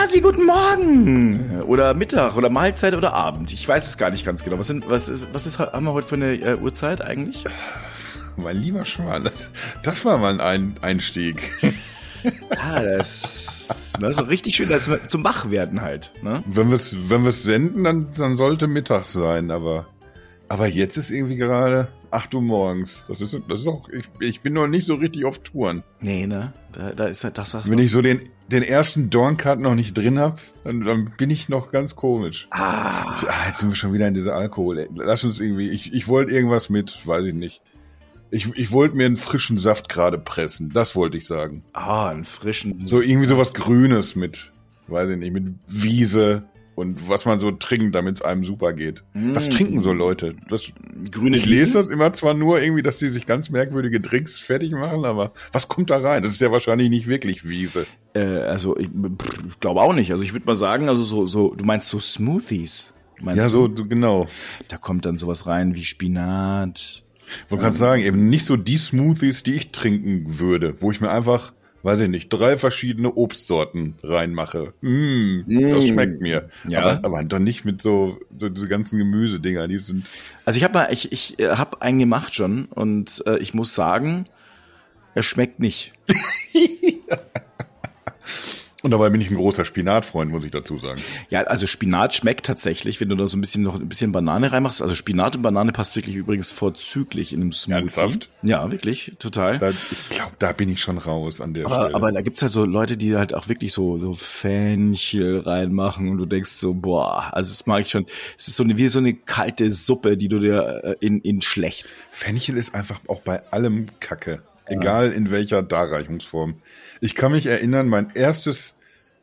Hasi, guten Morgen! Oder Mittag oder Mahlzeit oder Abend. Ich weiß es gar nicht ganz genau. Was, sind, was, ist, was ist, haben wir heute für eine äh, Uhrzeit eigentlich? Mein lieber Schwan, das, das war mal ein Einstieg. Ja, das, das ist so richtig schön, das zum Wachwerden halt. Ne? Wenn wir es wenn senden, dann, dann sollte Mittag sein, aber, aber jetzt ist irgendwie gerade 8 Uhr morgens. Das ist, das ist auch, ich, ich bin noch nicht so richtig auf Touren. Nee, ne? Da, da ist halt das. Wenn ich so den, den ersten Dorncard noch nicht drin habe, dann, dann bin ich noch ganz komisch. Ah. Jetzt, ah, jetzt sind wir schon wieder in dieser Alkohol. Lass uns irgendwie, ich, ich wollte irgendwas mit, weiß ich nicht. Ich, ich wollte mir einen frischen Saft gerade pressen. Das wollte ich sagen. Ah, einen frischen. So irgendwie sowas Grünes mit, weiß ich nicht, mit Wiese, und was man so trinkt, damit es einem super geht. Mm. Was trinken so Leute? Das, Grüne ich lese das immer zwar nur irgendwie, dass sie sich ganz merkwürdige Drinks fertig machen, aber was kommt da rein? Das ist ja wahrscheinlich nicht wirklich Wiese. Äh, also ich, ich glaube auch nicht. Also ich würde mal sagen, also so, so, du meinst so Smoothies. Meinst ja, du? so genau. Da kommt dann sowas rein wie Spinat. Ich wollte gerade sagen, eben nicht so die Smoothies, die ich trinken würde, wo ich mir einfach weiß ich nicht, drei verschiedene Obstsorten reinmache. Mm, mm. Das schmeckt mir. Ja. Aber, aber doch nicht mit so, so diese ganzen Gemüsedinger, die sind. Also ich habe mal, ich, ich äh, habe einen gemacht schon und äh, ich muss sagen, er schmeckt nicht. Und dabei bin ich ein großer Spinatfreund, muss ich dazu sagen. Ja, also Spinat schmeckt tatsächlich, wenn du da so ein bisschen noch ein bisschen Banane reinmachst. Also Spinat und Banane passt wirklich übrigens vorzüglich in einem Smoothie. Ernsthaft? Ja, wirklich, total. Da, ich glaube, da bin ich schon raus an der aber, Stelle. Aber da gibt's halt so Leute, die halt auch wirklich so so Fenchel reinmachen und du denkst so, boah, also das mag ich schon. Es ist so eine wie so eine kalte Suppe, die du dir äh, in in schlecht. Fenchel ist einfach auch bei allem Kacke. Egal in welcher Darreichungsform. Ich kann mich erinnern, mein erstes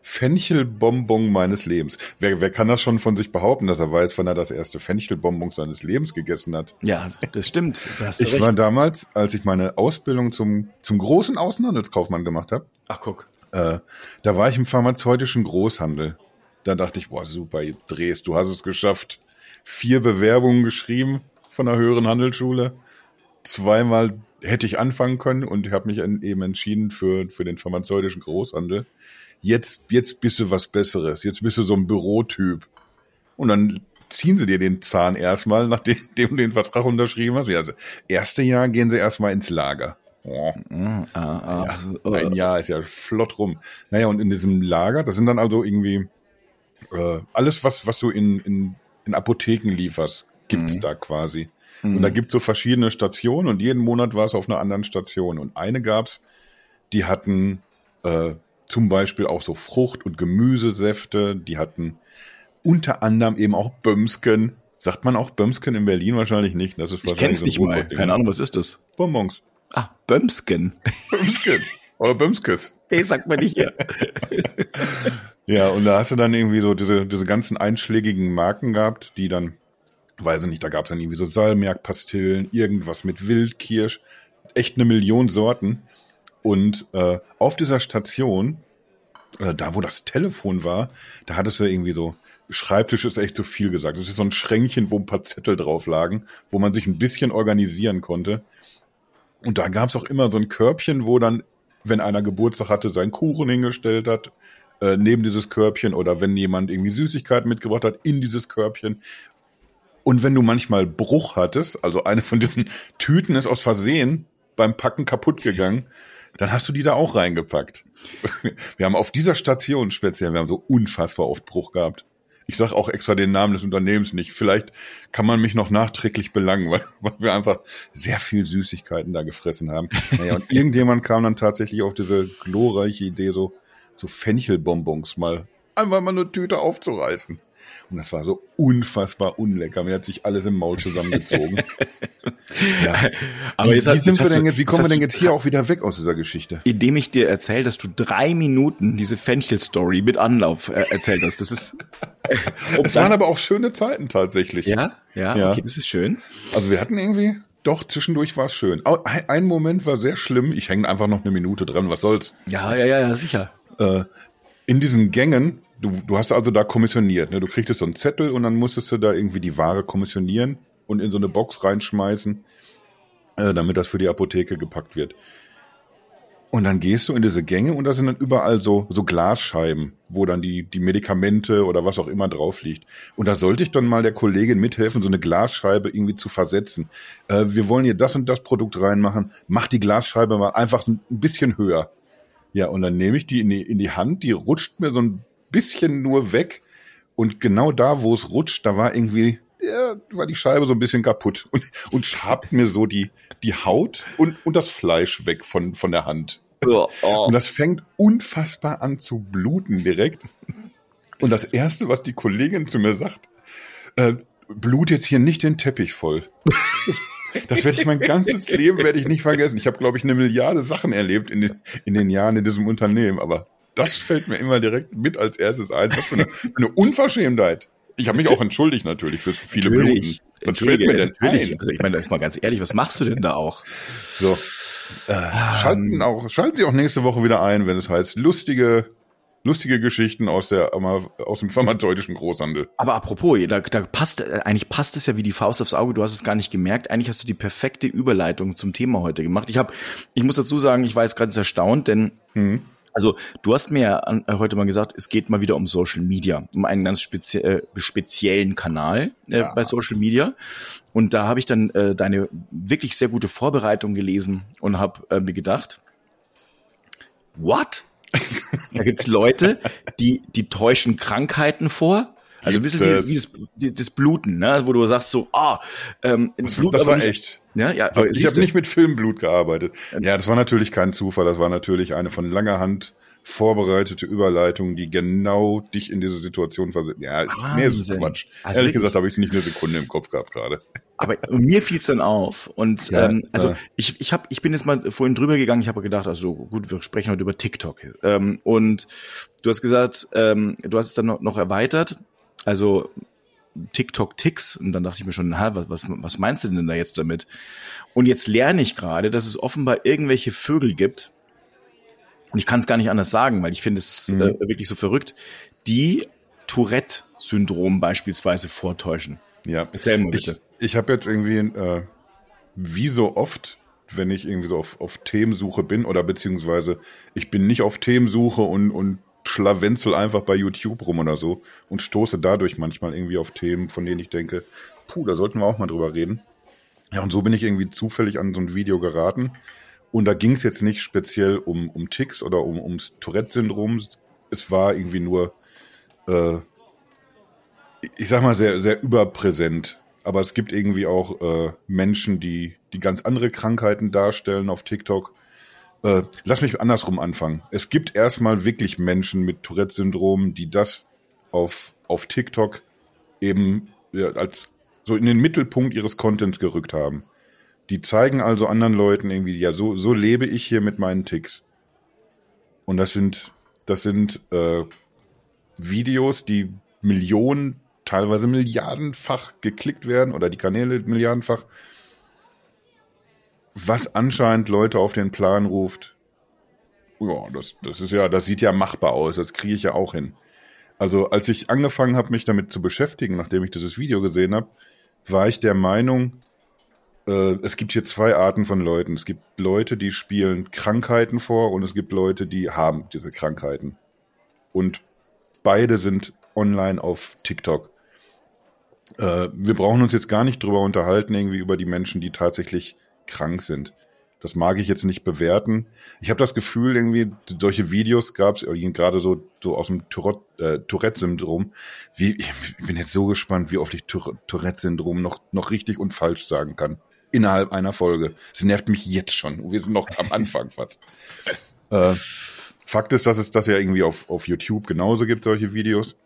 Fenchelbonbon meines Lebens. Wer, wer kann das schon von sich behaupten, dass er weiß, wann er das erste Fenchelbonbon seines Lebens gegessen hat? Ja, das stimmt. ich recht. war damals, als ich meine Ausbildung zum, zum großen Außenhandelskaufmann gemacht habe. Ach, guck. Äh, da war ich im pharmazeutischen Großhandel. Da dachte ich, boah, super, Drehst, du hast es geschafft. Vier Bewerbungen geschrieben von der höheren Handelsschule. Zweimal hätte ich anfangen können und ich habe mich eben entschieden für, für den pharmazeutischen Großhandel. Jetzt, jetzt bist du was Besseres. Jetzt bist du so ein Bürotyp. Und dann ziehen sie dir den Zahn erstmal, nachdem du den Vertrag unterschrieben hast. Also, erste Jahr gehen sie erstmal ins Lager. Oh. Ah, ah, ja, also, ein Jahr ist ja flott rum. Naja, und in diesem Lager, das sind dann also irgendwie äh, alles, was, was du in, in, in Apotheken lieferst, gibt's mhm. da quasi. Mhm. Und da gibt's so verschiedene Stationen und jeden Monat war es auf einer anderen Station. Und eine gab's, die hatten äh, zum Beispiel auch so Frucht- und Gemüsesäfte, die hatten unter anderem eben auch Bömsken. Sagt man auch Bömsken in Berlin wahrscheinlich nicht. Das ist ich kenn's so nicht mal. Keine Ahnung, was ist das? Bonbons. Ah, Bömsken. Bömsken. Oder Bömskes. Nee, sagt man nicht hier. ja, und da hast du dann irgendwie so diese, diese ganzen einschlägigen Marken gehabt, die dann weiß ich nicht, da gab es dann irgendwie so Salmiak-Pastillen, irgendwas mit Wildkirsch, echt eine Million Sorten. Und äh, auf dieser Station, äh, da wo das Telefon war, da hattest du irgendwie so, Schreibtisch ist echt zu viel gesagt. Das ist so ein Schränkchen, wo ein paar Zettel drauf lagen, wo man sich ein bisschen organisieren konnte. Und da gab es auch immer so ein Körbchen, wo dann, wenn einer Geburtstag hatte, seinen Kuchen hingestellt hat, äh, neben dieses Körbchen oder wenn jemand irgendwie Süßigkeiten mitgebracht hat, in dieses Körbchen. Und wenn du manchmal Bruch hattest, also eine von diesen Tüten ist aus Versehen beim Packen kaputt gegangen, dann hast du die da auch reingepackt. Wir haben auf dieser Station speziell, wir haben so unfassbar oft Bruch gehabt. Ich sage auch extra den Namen des Unternehmens nicht. Vielleicht kann man mich noch nachträglich belangen, weil, weil wir einfach sehr viel Süßigkeiten da gefressen haben. Naja, und irgendjemand kam dann tatsächlich auf diese glorreiche Idee, so, so Fenchelbonbons mal einfach mal eine Tüte aufzureißen. Und das war so unfassbar unlecker. Mir hat sich alles im Maul zusammengezogen. ja. Aber jetzt, wie, sind wir denn jetzt, wie kommen wir denn jetzt hier auch wieder weg aus dieser Geschichte? Indem ich dir erzähle, dass du drei Minuten diese Fenchel-Story mit Anlauf äh, erzählt hast. Das ist. es waren aber auch schöne Zeiten tatsächlich. Ja, ja, ja, okay, das ist schön. Also wir hatten irgendwie, doch, zwischendurch war es schön. Ein Moment war sehr schlimm. Ich hänge einfach noch eine Minute dran. Was soll's? Ja, ja, ja, sicher. Äh, in diesen Gängen Du, du hast also da kommissioniert, ne? Du kriegtest so einen Zettel und dann musstest du da irgendwie die Ware kommissionieren und in so eine Box reinschmeißen, äh, damit das für die Apotheke gepackt wird. Und dann gehst du in diese Gänge und da sind dann überall so, so Glasscheiben, wo dann die, die Medikamente oder was auch immer drauf liegt. Und da sollte ich dann mal der Kollegin mithelfen, so eine Glasscheibe irgendwie zu versetzen. Äh, wir wollen hier das und das Produkt reinmachen. Mach die Glasscheibe mal einfach ein bisschen höher. Ja, und dann nehme ich die in, die in die Hand, die rutscht mir so ein bisschen nur weg. Und genau da, wo es rutscht, da war irgendwie, ja, war die Scheibe so ein bisschen kaputt und, und schabt mir so die, die Haut und, und das Fleisch weg von, von der Hand. Oh, oh. Und das fängt unfassbar an zu bluten direkt. Und das erste, was die Kollegin zu mir sagt, äh, blut jetzt hier nicht den Teppich voll. Das, das werde ich mein ganzes Leben werde ich nicht vergessen. Ich habe, glaube ich, eine Milliarde Sachen erlebt in den, in den Jahren in diesem Unternehmen, aber das fällt mir immer direkt mit als erstes ein. Was für eine, eine Unverschämtheit. Ich habe mich auch entschuldigt natürlich für viele natürlich, Bluten. Was fällt mir denn ein? Also ich meine, da ist mal ganz ehrlich, was machst du denn da auch? So. Schalten, auch, schalten Sie auch nächste Woche wieder ein, wenn es heißt lustige lustige Geschichten aus der aus dem pharmazeutischen Großhandel. Aber apropos, da, da passt äh, eigentlich passt es ja wie die Faust aufs Auge. Du hast es gar nicht gemerkt. Eigentlich hast du die perfekte Überleitung zum Thema heute gemacht. Ich habe, ich muss dazu sagen, ich war jetzt gerade erstaunt, denn mhm. Also du hast mir ja äh, heute mal gesagt, es geht mal wieder um Social Media, um einen ganz spezie äh, speziellen Kanal äh, ja. bei Social Media. Und da habe ich dann äh, deine wirklich sehr gute Vorbereitung gelesen und habe äh, mir gedacht, what? da gibt's Leute, die, die täuschen Krankheiten vor. Also ein bisschen wie, wie das, das, Bluten, ne? wo du sagst so, ah, ähm, das, Blut, das war nicht, echt. Ja, ja, aber ich habe nicht mit Filmblut gearbeitet. Ja, das war natürlich kein Zufall, das war natürlich eine von langer Hand vorbereitete Überleitung, die genau dich in diese Situation versetzt. Ja, ist, nee, es ist Quatsch. Also Ehrlich gesagt habe ich es nicht eine Sekunde im Kopf gehabt gerade. Aber mir fiel es dann auf. Und ja, ähm, also ja. ich, ich, hab, ich bin jetzt mal vorhin drüber gegangen, ich habe gedacht, also gut, wir sprechen heute über TikTok. Ähm, und du hast gesagt, ähm, du hast es dann noch, noch erweitert. Also TikTok-Ticks. Und dann dachte ich mir schon, ha, was, was, was meinst du denn da jetzt damit? Und jetzt lerne ich gerade, dass es offenbar irgendwelche Vögel gibt, und ich kann es gar nicht anders sagen, weil ich finde es mhm. äh, wirklich so verrückt, die Tourette-Syndrom beispielsweise vortäuschen. Ja. Erzähl mal bitte. Ich, ich habe jetzt irgendwie, äh, wie so oft, wenn ich irgendwie so auf, auf Themensuche bin, oder beziehungsweise ich bin nicht auf Themensuche und, und schlawenzel einfach bei YouTube rum oder so und stoße dadurch manchmal irgendwie auf Themen, von denen ich denke, puh, da sollten wir auch mal drüber reden. Ja, und so bin ich irgendwie zufällig an so ein Video geraten. Und da ging es jetzt nicht speziell um, um Ticks oder um, ums Tourette-Syndrom. Es war irgendwie nur, äh, ich sag mal, sehr, sehr überpräsent. Aber es gibt irgendwie auch äh, Menschen, die, die ganz andere Krankheiten darstellen auf TikTok äh, lass mich andersrum anfangen. Es gibt erstmal wirklich Menschen mit Tourette-Syndrom, die das auf, auf TikTok eben ja, als so in den Mittelpunkt ihres Contents gerückt haben. Die zeigen also anderen Leuten irgendwie, ja, so, so lebe ich hier mit meinen Ticks. Und das sind, das sind äh, Videos, die Millionen, teilweise milliardenfach geklickt werden oder die Kanäle milliardenfach was anscheinend Leute auf den Plan ruft, ja, das, das ist ja, das sieht ja machbar aus, das kriege ich ja auch hin. Also als ich angefangen habe, mich damit zu beschäftigen, nachdem ich dieses Video gesehen habe, war ich der Meinung, äh, es gibt hier zwei Arten von Leuten. Es gibt Leute, die spielen Krankheiten vor und es gibt Leute, die haben diese Krankheiten. Und beide sind online auf TikTok. Äh, wir brauchen uns jetzt gar nicht drüber unterhalten, irgendwie über die Menschen, die tatsächlich krank sind. Das mag ich jetzt nicht bewerten. Ich habe das Gefühl, irgendwie, solche Videos gab es gerade so, so aus dem äh, Tourette-Syndrom. Wie, ich bin jetzt so gespannt, wie oft ich Tourette-Syndrom noch, noch richtig und falsch sagen kann. Innerhalb einer Folge. Es nervt mich jetzt schon. Wir sind noch am Anfang fast. Äh, Fakt ist, dass es das ja irgendwie auf, auf YouTube genauso gibt, solche Videos.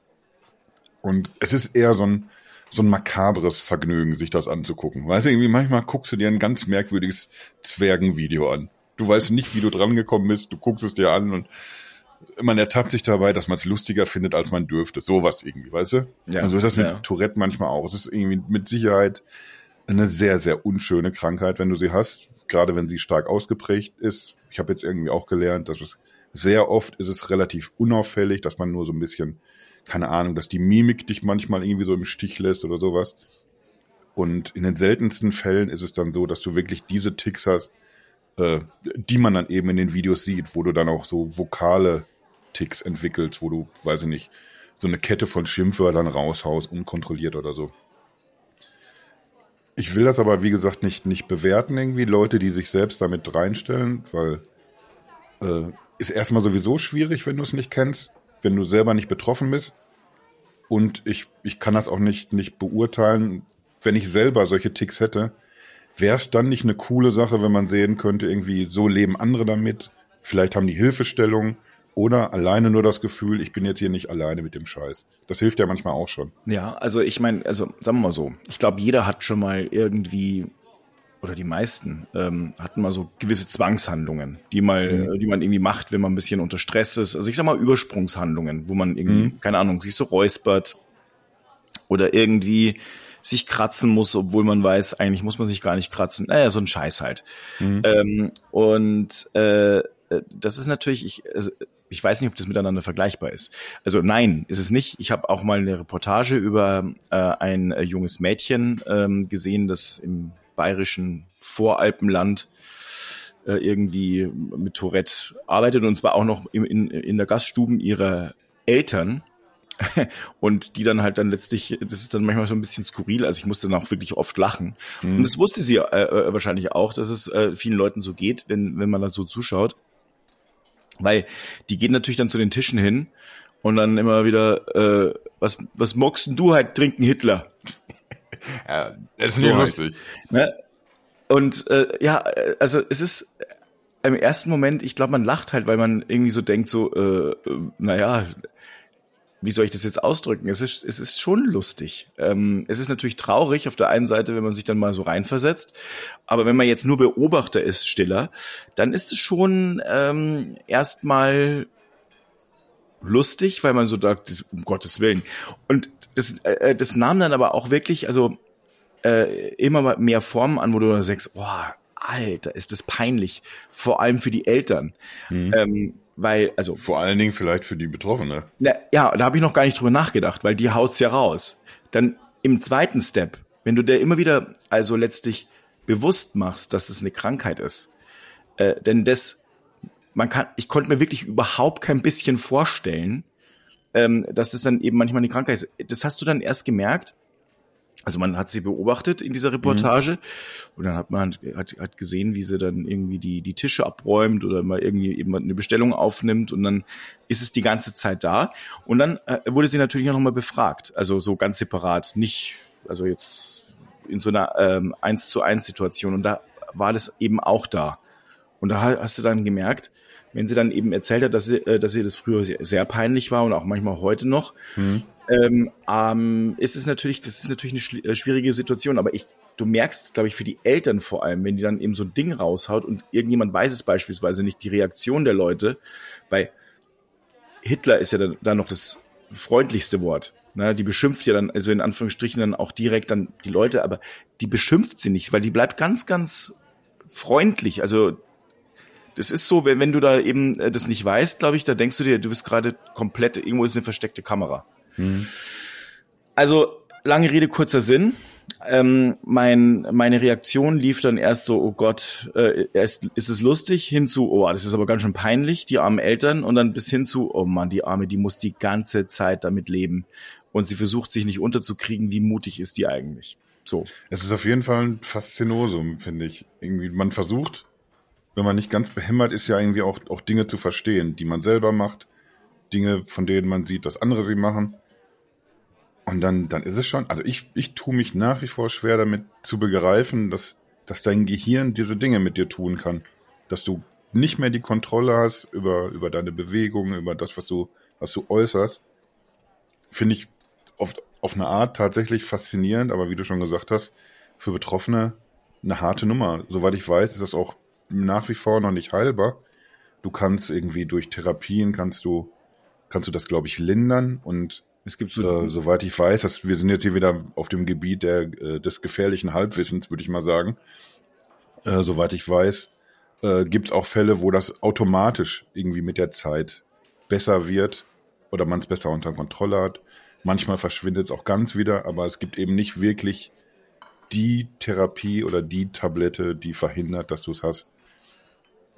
Und es ist eher so ein, so ein makabres Vergnügen, sich das anzugucken. Weißt du, irgendwie manchmal guckst du dir ein ganz merkwürdiges Zwergenvideo an. Du weißt nicht, wie du drangekommen bist, du guckst es dir an und man ertappt sich dabei, dass man es lustiger findet, als man dürfte. Sowas irgendwie, weißt du? Ja, also ist das mit ja. Tourette manchmal auch. Es ist irgendwie mit Sicherheit eine sehr, sehr unschöne Krankheit, wenn du sie hast, gerade wenn sie stark ausgeprägt ist. Ich habe jetzt irgendwie auch gelernt, dass es sehr oft ist es relativ unauffällig, dass man nur so ein bisschen keine Ahnung, dass die Mimik dich manchmal irgendwie so im Stich lässt oder sowas. Und in den seltensten Fällen ist es dann so, dass du wirklich diese Ticks hast, äh, die man dann eben in den Videos sieht, wo du dann auch so vokale Ticks entwickelst, wo du, weiß ich nicht, so eine Kette von Schimpfwörtern raushaust, unkontrolliert oder so. Ich will das aber, wie gesagt, nicht, nicht bewerten irgendwie, Leute, die sich selbst damit reinstellen, weil äh, ist erstmal sowieso schwierig, wenn du es nicht kennst, wenn du selber nicht betroffen bist. Und ich, ich kann das auch nicht, nicht beurteilen, wenn ich selber solche Ticks hätte. Wäre es dann nicht eine coole Sache, wenn man sehen könnte, irgendwie so leben andere damit? Vielleicht haben die Hilfestellung oder alleine nur das Gefühl, ich bin jetzt hier nicht alleine mit dem Scheiß. Das hilft ja manchmal auch schon. Ja, also ich meine, also sagen wir mal so, ich glaube, jeder hat schon mal irgendwie oder die meisten ähm, hatten mal so gewisse Zwangshandlungen, die mal, mhm. die man irgendwie macht, wenn man ein bisschen unter Stress ist. Also ich sag mal Übersprungshandlungen, wo man irgendwie, mhm. keine Ahnung, sich so räuspert oder irgendwie sich kratzen muss, obwohl man weiß, eigentlich muss man sich gar nicht kratzen. Naja, so ein Scheiß halt. Mhm. Ähm, und äh, das ist natürlich, ich, also, ich weiß nicht, ob das miteinander vergleichbar ist. Also nein, ist es nicht. Ich habe auch mal eine Reportage über äh, ein äh, junges Mädchen ähm, gesehen, das im bayerischen Voralpenland äh, irgendwie mit Tourette arbeitet und zwar auch noch in, in, in der Gaststuben ihrer Eltern und die dann halt dann letztlich, das ist dann manchmal so ein bisschen skurril, also ich musste dann auch wirklich oft lachen. Mhm. Und das wusste sie äh, äh, wahrscheinlich auch, dass es äh, vielen Leuten so geht, wenn, wenn man da so zuschaut. Weil die gehen natürlich dann zu den Tischen hin und dann immer wieder, äh, was, was mockst denn du halt trinken, Hitler? Ja, das ist nicht lustig. Ne? Und äh, ja, also es ist im ersten Moment, ich glaube, man lacht halt, weil man irgendwie so denkt, so, äh, naja, wie soll ich das jetzt ausdrücken? Es ist, es ist schon lustig. Ähm, es ist natürlich traurig auf der einen Seite, wenn man sich dann mal so reinversetzt. Aber wenn man jetzt nur Beobachter ist, stiller, dann ist es schon ähm, erstmal lustig, weil man so sagt, um Gottes Willen. Und das, äh, das nahm dann aber auch wirklich, also äh, immer mehr Formen an, wo du sagst, boah, Alter, ist das peinlich. Vor allem für die Eltern. Mhm. Ähm, weil, also. Vor allen Dingen vielleicht für die Betroffene. Na, ja, da habe ich noch gar nicht drüber nachgedacht, weil die haut's ja raus. Dann im zweiten Step, wenn du dir immer wieder also letztlich bewusst machst, dass das eine Krankheit ist, äh, denn das, man kann, ich konnte mir wirklich überhaupt kein bisschen vorstellen, ähm, dass das dann eben manchmal eine Krankheit ist. Das hast du dann erst gemerkt, also man hat sie beobachtet in dieser Reportage mhm. und dann hat man hat, hat gesehen, wie sie dann irgendwie die die Tische abräumt oder mal irgendwie eben eine Bestellung aufnimmt und dann ist es die ganze Zeit da. Und dann äh, wurde sie natürlich auch nochmal befragt, also so ganz separat, nicht also jetzt in so einer ähm, eins zu eins Situation. Und da war das eben auch da und da hast du dann gemerkt, wenn sie dann eben erzählt hat, dass sie, äh, dass sie das früher sehr, sehr peinlich war und auch manchmal heute noch, mhm. ähm, ähm, ist es natürlich, das ist natürlich eine äh, schwierige Situation, aber ich, du merkst, glaube ich, für die Eltern vor allem, wenn die dann eben so ein Ding raushaut und irgendjemand weiß es beispielsweise nicht, die Reaktion der Leute, weil Hitler ist ja dann, dann noch das freundlichste Wort. Ne, die beschimpft ja dann, also in Anführungsstrichen dann auch direkt dann die Leute, aber die beschimpft sie nicht, weil die bleibt ganz, ganz freundlich. Also das ist so, wenn, wenn du da eben äh, das nicht weißt, glaube ich, da denkst du dir, du bist gerade komplett, irgendwo ist eine versteckte Kamera. Mhm. Also, lange Rede, kurzer Sinn. Ähm, mein, meine Reaktion lief dann erst so, oh Gott, äh, erst ist es lustig, hinzu, oh, das ist aber ganz schön peinlich, die armen Eltern, und dann bis hin zu, oh Mann, die Arme, die muss die ganze Zeit damit leben. Und sie versucht sich nicht unterzukriegen, wie mutig ist die eigentlich. So. Es ist auf jeden Fall ein Faszinosum, finde ich. Irgendwie, man versucht, wenn man nicht ganz behämmert ist, ja irgendwie auch, auch Dinge zu verstehen, die man selber macht, Dinge, von denen man sieht, dass andere sie machen. Und dann, dann ist es schon, also ich, ich tue mich nach wie vor schwer damit zu begreifen, dass, dass dein Gehirn diese Dinge mit dir tun kann. Dass du nicht mehr die Kontrolle hast über, über deine Bewegungen, über das, was du, was du äußerst. Finde ich oft auf eine Art tatsächlich faszinierend, aber wie du schon gesagt hast, für Betroffene eine harte Nummer. Soweit ich weiß, ist das auch nach wie vor noch nicht heilbar. Du kannst irgendwie durch Therapien kannst du kannst du das glaube ich lindern und es gibt so, äh, soweit ich weiß, dass wir sind jetzt hier wieder auf dem Gebiet der, äh, des gefährlichen Halbwissens, würde ich mal sagen. Äh, soweit ich weiß, äh, gibt es auch Fälle, wo das automatisch irgendwie mit der Zeit besser wird oder man es besser unter Kontrolle hat. Manchmal verschwindet es auch ganz wieder, aber es gibt eben nicht wirklich die Therapie oder die Tablette, die verhindert, dass du es hast.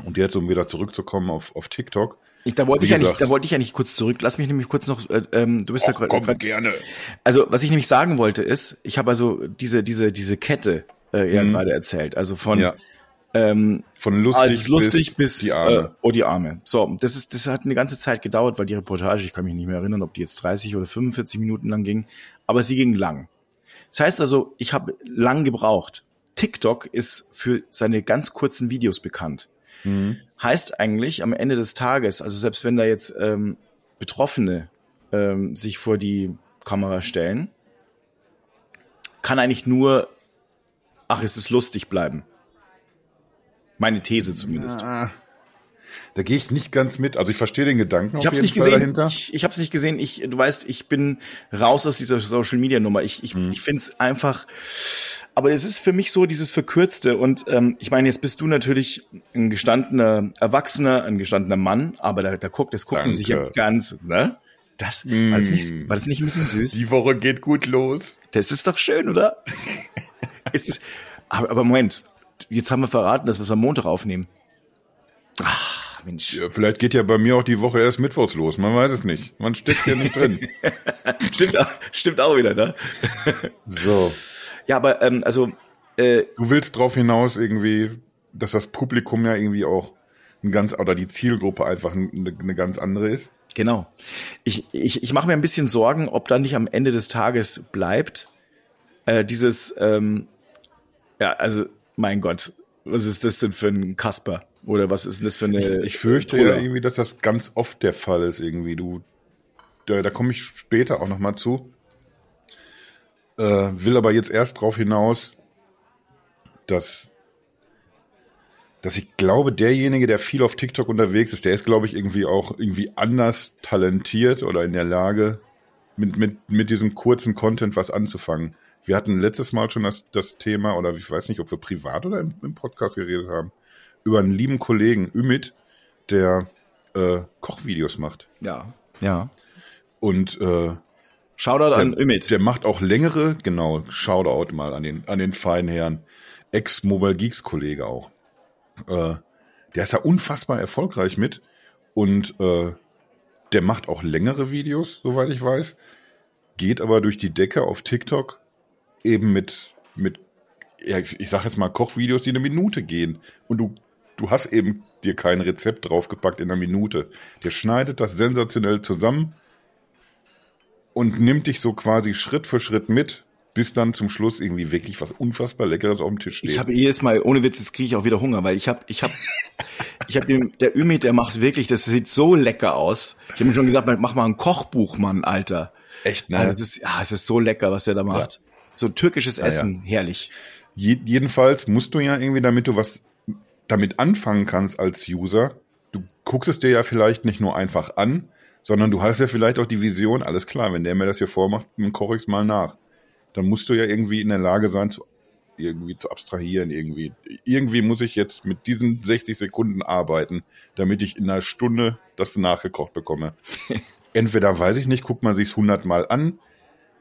Und jetzt, um wieder zurückzukommen auf, auf TikTok. Ich, da wollte ich, gesagt, ja nicht, da wollte ich ja nicht kurz zurück. Lass mich nämlich kurz noch, äh, ähm, du bist Och, ja gerade. gerne. Also, was ich nämlich sagen wollte ist, ich habe also diese, diese, diese Kette äh, ja mhm. gerade erzählt. Also von, ja. ähm, von lustig, also lustig bis, bis die Arme. Äh, oh, die Arme. So, das ist, das hat eine ganze Zeit gedauert, weil die Reportage, ich kann mich nicht mehr erinnern, ob die jetzt 30 oder 45 Minuten lang ging, aber sie ging lang. Das heißt also, ich habe lang gebraucht. TikTok ist für seine ganz kurzen Videos bekannt. Mhm. Heißt eigentlich am Ende des Tages, also selbst wenn da jetzt ähm, Betroffene ähm, sich vor die Kamera stellen, kann eigentlich nur, ach, ist es lustig bleiben. Meine These zumindest. Ja, da gehe ich nicht ganz mit. Also ich verstehe den Gedanken ich auf jeden nicht Fall gesehen. dahinter. Ich, ich habe es nicht gesehen. Ich, du weißt, ich bin raus aus dieser Social Media Nummer. Ich, ich, hm. ich finde es einfach aber es ist für mich so dieses Verkürzte. Und ähm, ich meine, jetzt bist du natürlich ein gestandener Erwachsener, ein gestandener Mann, aber da, da guckt, das gucken Danke. sich ja ganz, ne? Das, mm. war, das nicht, war das nicht ein bisschen süß? Die Woche geht gut los. Das ist doch schön, oder? ist es, aber, aber Moment, jetzt haben wir verraten, dass wir es am Montag aufnehmen. Ach, Mensch. Ja, vielleicht geht ja bei mir auch die Woche erst mittwochs los. Man weiß es nicht. Man steckt ja nicht drin. stimmt, auch, stimmt auch wieder, ne? so. Ja, aber ähm, also äh, du willst drauf hinaus irgendwie, dass das Publikum ja irgendwie auch ein ganz oder die Zielgruppe einfach eine, eine ganz andere ist. Genau. Ich, ich, ich mache mir ein bisschen Sorgen, ob da nicht am Ende des Tages bleibt äh, dieses ähm, ja also mein Gott, was ist das denn für ein Kasper oder was ist denn das für eine? Ich, ich fürchte Cola? ja irgendwie, dass das ganz oft der Fall ist irgendwie. Du, da, da komme ich später auch noch mal zu. Äh, will aber jetzt erst darauf hinaus, dass, dass ich glaube, derjenige, der viel auf TikTok unterwegs ist, der ist, glaube ich, irgendwie auch irgendwie anders talentiert oder in der Lage, mit, mit, mit diesem kurzen Content was anzufangen. Wir hatten letztes Mal schon das, das Thema, oder ich weiß nicht, ob wir privat oder im, im Podcast geredet haben, über einen lieben Kollegen, Ümit, der äh, Kochvideos macht. Ja, ja. Und äh, Shoutout der, an Ümit. Der macht auch längere, genau, Shoutout mal an den, an den feinen Herrn. Ex-Mobile Geeks Kollege auch. Äh, der ist ja unfassbar erfolgreich mit und äh, der macht auch längere Videos, soweit ich weiß. Geht aber durch die Decke auf TikTok eben mit, mit ja, ich sag jetzt mal Kochvideos, die eine Minute gehen. Und du, du hast eben dir kein Rezept draufgepackt in einer Minute. Der schneidet das sensationell zusammen und nimmt dich so quasi Schritt für Schritt mit, bis dann zum Schluss irgendwie wirklich was unfassbar Leckeres auf dem Tisch steht. Ich habe jedes Mal, ohne Witz, jetzt kriege ich auch wieder Hunger, weil ich habe, ich habe, ich habe der Ümit, der macht wirklich, das sieht so lecker aus. Ich habe ihm schon gesagt, mach mal ein Kochbuch, Mann, Alter. Echt, ne? Ja, das ist, ja, es ist so lecker, was er da macht. Ja. So türkisches Essen, ja, herrlich. Je, jedenfalls musst du ja irgendwie, damit du was damit anfangen kannst als User, du guckst es dir ja vielleicht nicht nur einfach an, sondern du hast ja vielleicht auch die Vision, alles klar, wenn der mir das hier vormacht, dann koche ich es mal nach. Dann musst du ja irgendwie in der Lage sein, zu, irgendwie zu abstrahieren, irgendwie. Irgendwie muss ich jetzt mit diesen 60 Sekunden arbeiten, damit ich in einer Stunde das nachgekocht bekomme. Entweder weiß ich nicht, guckt man sich's hundertmal an,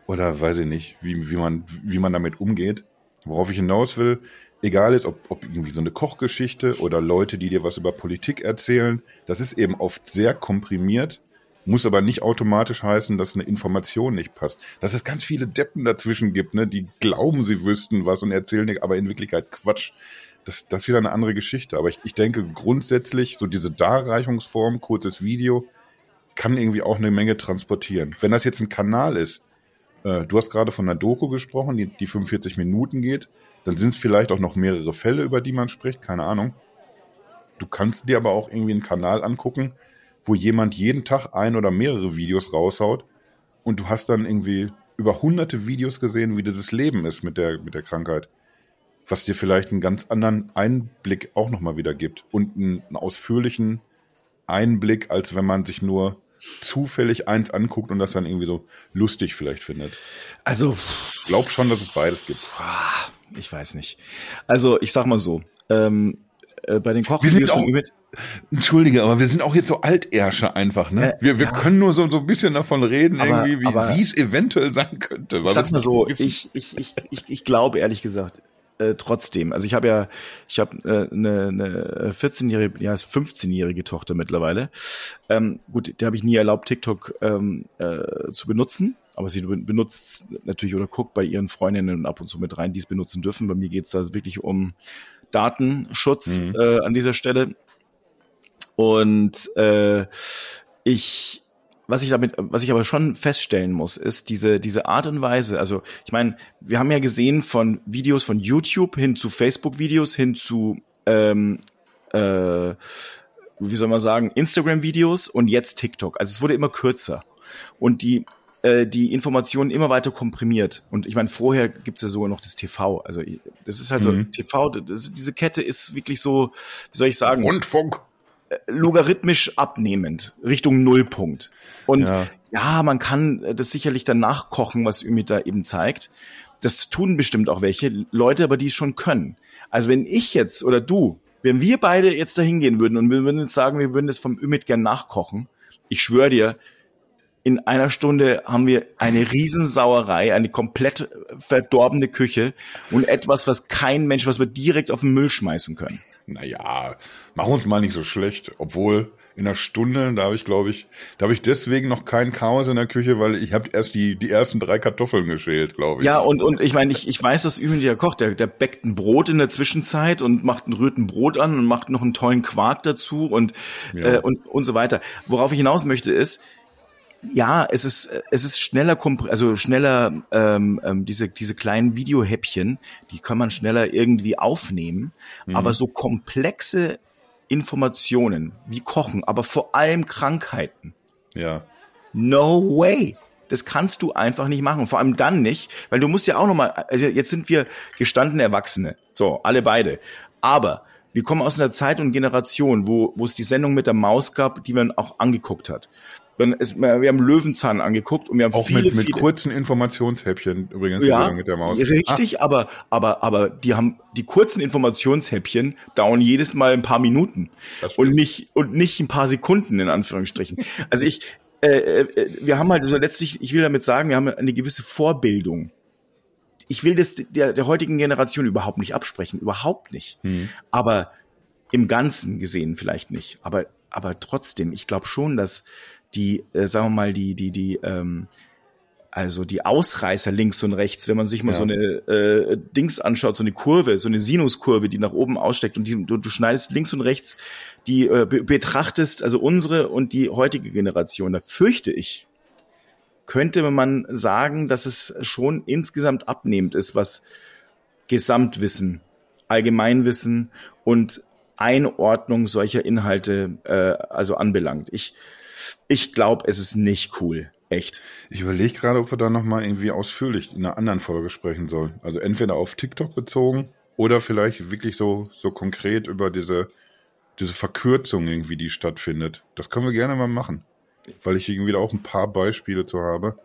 oder weiß ich nicht, wie, wie, man, wie man damit umgeht. Worauf ich hinaus will, egal ist, ob, ob irgendwie so eine Kochgeschichte oder Leute, die dir was über Politik erzählen, das ist eben oft sehr komprimiert muss aber nicht automatisch heißen, dass eine Information nicht passt. Dass es ganz viele Deppen dazwischen gibt, ne, die glauben, sie wüssten was und erzählen aber in Wirklichkeit Quatsch. Das, das ist wieder eine andere Geschichte. Aber ich, ich denke grundsätzlich, so diese Darreichungsform, kurzes Video, kann irgendwie auch eine Menge transportieren. Wenn das jetzt ein Kanal ist, äh, du hast gerade von einer Doku gesprochen, die, die 45 Minuten geht, dann sind es vielleicht auch noch mehrere Fälle, über die man spricht, keine Ahnung. Du kannst dir aber auch irgendwie einen Kanal angucken, wo jemand jeden Tag ein oder mehrere Videos raushaut und du hast dann irgendwie über hunderte Videos gesehen, wie dieses Leben ist mit der, mit der Krankheit. Was dir vielleicht einen ganz anderen Einblick auch nochmal wieder gibt und einen, einen ausführlichen Einblick, als wenn man sich nur zufällig eins anguckt und das dann irgendwie so lustig vielleicht findet. Also, ich glaube schon, dass es beides gibt. Ich weiß nicht. Also, ich sag mal so, ähm, äh, bei den Kochvideos auch, mit Entschuldige, aber wir sind auch jetzt so Altärsche einfach, ne? Wir, wir ja. können nur so, so ein bisschen davon reden, aber, irgendwie, wie es eventuell sein könnte. Sag's mal so, ich, ich, ich, ich, ich glaube ehrlich gesagt, äh, trotzdem. Also ich habe ja, ich habe äh, eine, eine 14-jährige, ja 15-jährige Tochter mittlerweile. Ähm, gut, der habe ich nie erlaubt, TikTok ähm, äh, zu benutzen, aber sie benutzt natürlich oder guckt bei ihren Freundinnen ab und zu mit rein, die es benutzen dürfen. Bei mir geht es da wirklich um Datenschutz mhm. äh, an dieser Stelle. Und äh, ich was ich damit, was ich aber schon feststellen muss, ist diese, diese Art und Weise. Also, ich meine, wir haben ja gesehen von Videos von YouTube hin zu Facebook-Videos hin zu, ähm, äh, wie soll man sagen, Instagram-Videos und jetzt TikTok. Also es wurde immer kürzer. Und die, äh, die Informationen immer weiter komprimiert. Und ich meine, vorher gibt's ja sogar noch das TV. Also das ist halt mhm. so, TV, das, diese Kette ist wirklich so, wie soll ich sagen? Rundfunk logarithmisch abnehmend, Richtung Nullpunkt. Und ja. ja, man kann das sicherlich dann nachkochen, was Ümit da eben zeigt. Das tun bestimmt auch welche Leute, aber die es schon können. Also wenn ich jetzt oder du, wenn wir beide jetzt da hingehen würden und wir würden jetzt sagen, wir würden das vom Ümit gern nachkochen, ich schwöre dir, in einer Stunde haben wir eine Riesensauerei, eine komplett verdorbene Küche und etwas, was kein Mensch, was wir direkt auf den Müll schmeißen können naja, machen uns mal nicht so schlecht. Obwohl in einer Stunde, da habe ich, glaube ich, da habe ich deswegen noch kein Chaos in der Küche, weil ich habe erst die, die ersten drei Kartoffeln geschält, glaube ich. Ja, und, und ich meine, ich, ich weiß, was Üben der kocht. Der, der bäckt ein Brot in der Zwischenzeit und macht ein rührt ein Brot an und macht noch einen tollen Quark dazu und, ja. äh, und, und so weiter. Worauf ich hinaus möchte ist, ja, es ist es ist schneller also schneller ähm, ähm, diese diese kleinen Videohäppchen, die kann man schneller irgendwie aufnehmen, mhm. aber so komplexe Informationen wie Kochen, aber vor allem Krankheiten. Ja. No way. Das kannst du einfach nicht machen. Vor allem dann nicht, weil du musst ja auch noch mal, also jetzt sind wir gestandene Erwachsene, so alle beide. Aber wir kommen aus einer Zeit und Generation, wo, wo es die Sendung mit der Maus gab, die man auch angeguckt hat. Dann ist, wir haben Löwenzahn angeguckt und wir haben auch viele, mit, mit viele, kurzen Informationshäppchen übrigens ja, mit der Maus. Richtig, ah. aber aber aber die haben die kurzen Informationshäppchen dauern jedes Mal ein paar Minuten und nicht und nicht ein paar Sekunden in Anführungsstrichen. also ich äh, äh, wir haben halt so letztlich, ich will damit sagen, wir haben eine gewisse Vorbildung. Ich will das der, der heutigen Generation überhaupt nicht absprechen, überhaupt nicht. Hm. Aber im Ganzen gesehen vielleicht nicht. Aber aber trotzdem, ich glaube schon, dass die, äh, sagen wir mal, die, die, die, ähm, also die Ausreißer links und rechts, wenn man sich mal ja. so eine äh, Dings anschaut, so eine Kurve, so eine Sinuskurve, die nach oben aussteckt und die, du, du schneidest links und rechts, die äh, be betrachtest, also unsere und die heutige Generation, da fürchte ich, könnte man sagen, dass es schon insgesamt abnehmend ist, was Gesamtwissen, Allgemeinwissen und Einordnung solcher Inhalte äh, also anbelangt. Ich ich glaube, es ist nicht cool. Echt. Ich überlege gerade, ob wir da nochmal irgendwie ausführlich in einer anderen Folge sprechen sollen. Also entweder auf TikTok bezogen oder vielleicht wirklich so, so konkret über diese, diese Verkürzung irgendwie, die stattfindet. Das können wir gerne mal machen. Weil ich irgendwie da auch ein paar Beispiele zu habe,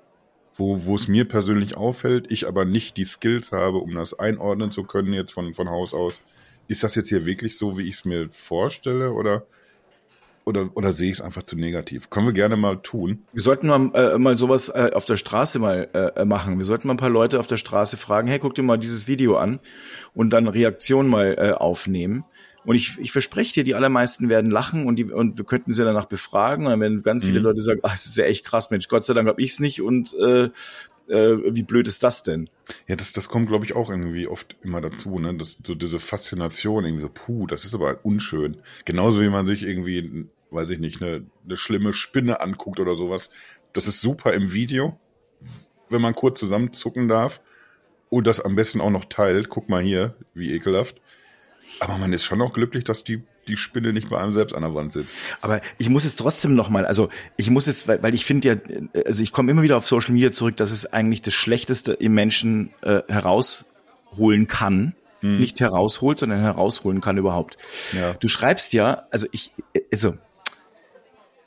wo, wo es mir persönlich auffällt, ich aber nicht die Skills habe, um das einordnen zu können jetzt von, von Haus aus. Ist das jetzt hier wirklich so, wie ich es mir vorstelle oder oder, oder sehe ich es einfach zu negativ? Können wir gerne mal tun. Wir sollten mal, äh, mal sowas äh, auf der Straße mal äh, machen. Wir sollten mal ein paar Leute auf der Straße fragen, hey, guck dir mal dieses Video an und dann Reaktion mal äh, aufnehmen. Und ich, ich verspreche dir, die allermeisten werden lachen und, die, und wir könnten sie danach befragen. Und dann werden ganz viele mhm. Leute sagen, ach, das ist ja echt krass, Mensch, Gott sei Dank habe ich's nicht und äh, äh, wie blöd ist das denn? Ja, das, das kommt, glaube ich, auch irgendwie oft immer dazu, ne? Das, so diese Faszination, irgendwie so, puh, das ist aber unschön. Genauso wie man sich irgendwie weiß ich nicht, eine, eine schlimme Spinne anguckt oder sowas. Das ist super im Video, wenn man kurz zusammenzucken darf und das am besten auch noch teilt. Guck mal hier, wie ekelhaft. Aber man ist schon auch glücklich, dass die die Spinne nicht bei einem selbst an der Wand sitzt. Aber ich muss jetzt trotzdem noch mal, also ich muss jetzt, weil, weil ich finde ja, also ich komme immer wieder auf Social Media zurück, dass es eigentlich das Schlechteste im Menschen äh, herausholen kann. Hm. Nicht herausholt, sondern herausholen kann überhaupt. Ja. Du schreibst ja, also ich, also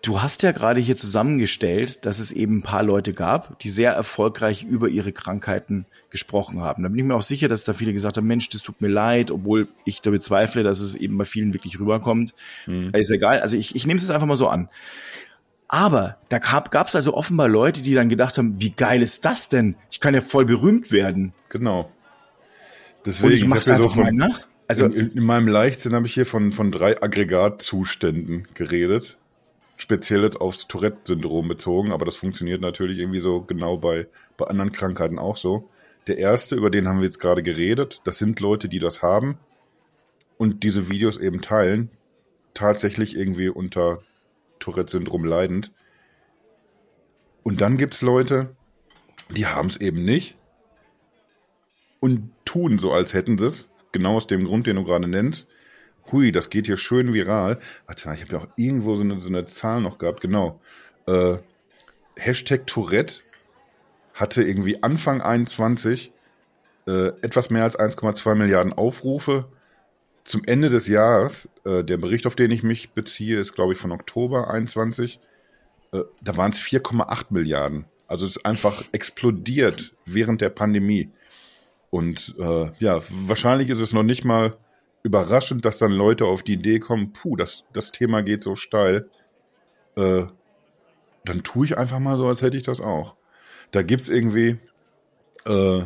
Du hast ja gerade hier zusammengestellt, dass es eben ein paar Leute gab, die sehr erfolgreich über ihre Krankheiten gesprochen haben. Da bin ich mir auch sicher, dass da viele gesagt haben, Mensch, das tut mir leid, obwohl ich da bezweifle, dass es eben bei vielen wirklich rüberkommt. Mhm. Ist egal. Also ich, ich nehme es jetzt einfach mal so an. Aber da gab es also offenbar Leute, die dann gedacht haben, wie geil ist das denn? Ich kann ja voll berühmt werden. Genau. Deswegen, Und ich mach's einfach so mal nach. Also in, in, meinem Leichtsinn habe ich hier von, von drei Aggregatzuständen geredet. Speziell jetzt aufs Tourette-Syndrom bezogen, aber das funktioniert natürlich irgendwie so genau bei, bei anderen Krankheiten auch so. Der erste, über den haben wir jetzt gerade geredet, das sind Leute, die das haben und diese Videos eben teilen, tatsächlich irgendwie unter Tourette-Syndrom leidend. Und dann gibt es Leute, die haben es eben nicht und tun so, als hätten sie es. Genau aus dem Grund, den du gerade nennst. Hui, das geht hier schön viral. Warte, ich habe ja auch irgendwo so eine, so eine Zahl noch gehabt. Genau. Äh, Hashtag Tourette hatte irgendwie Anfang 21 äh, etwas mehr als 1,2 Milliarden Aufrufe. Zum Ende des Jahres, äh, der Bericht, auf den ich mich beziehe, ist, glaube ich, von Oktober 21. Äh, da waren es 4,8 Milliarden. Also es ist einfach explodiert während der Pandemie. Und äh, ja, wahrscheinlich ist es noch nicht mal überraschend, dass dann Leute auf die Idee kommen, puh, das, das Thema geht so steil. Äh, dann tue ich einfach mal so, als hätte ich das auch. Da gibt's irgendwie äh,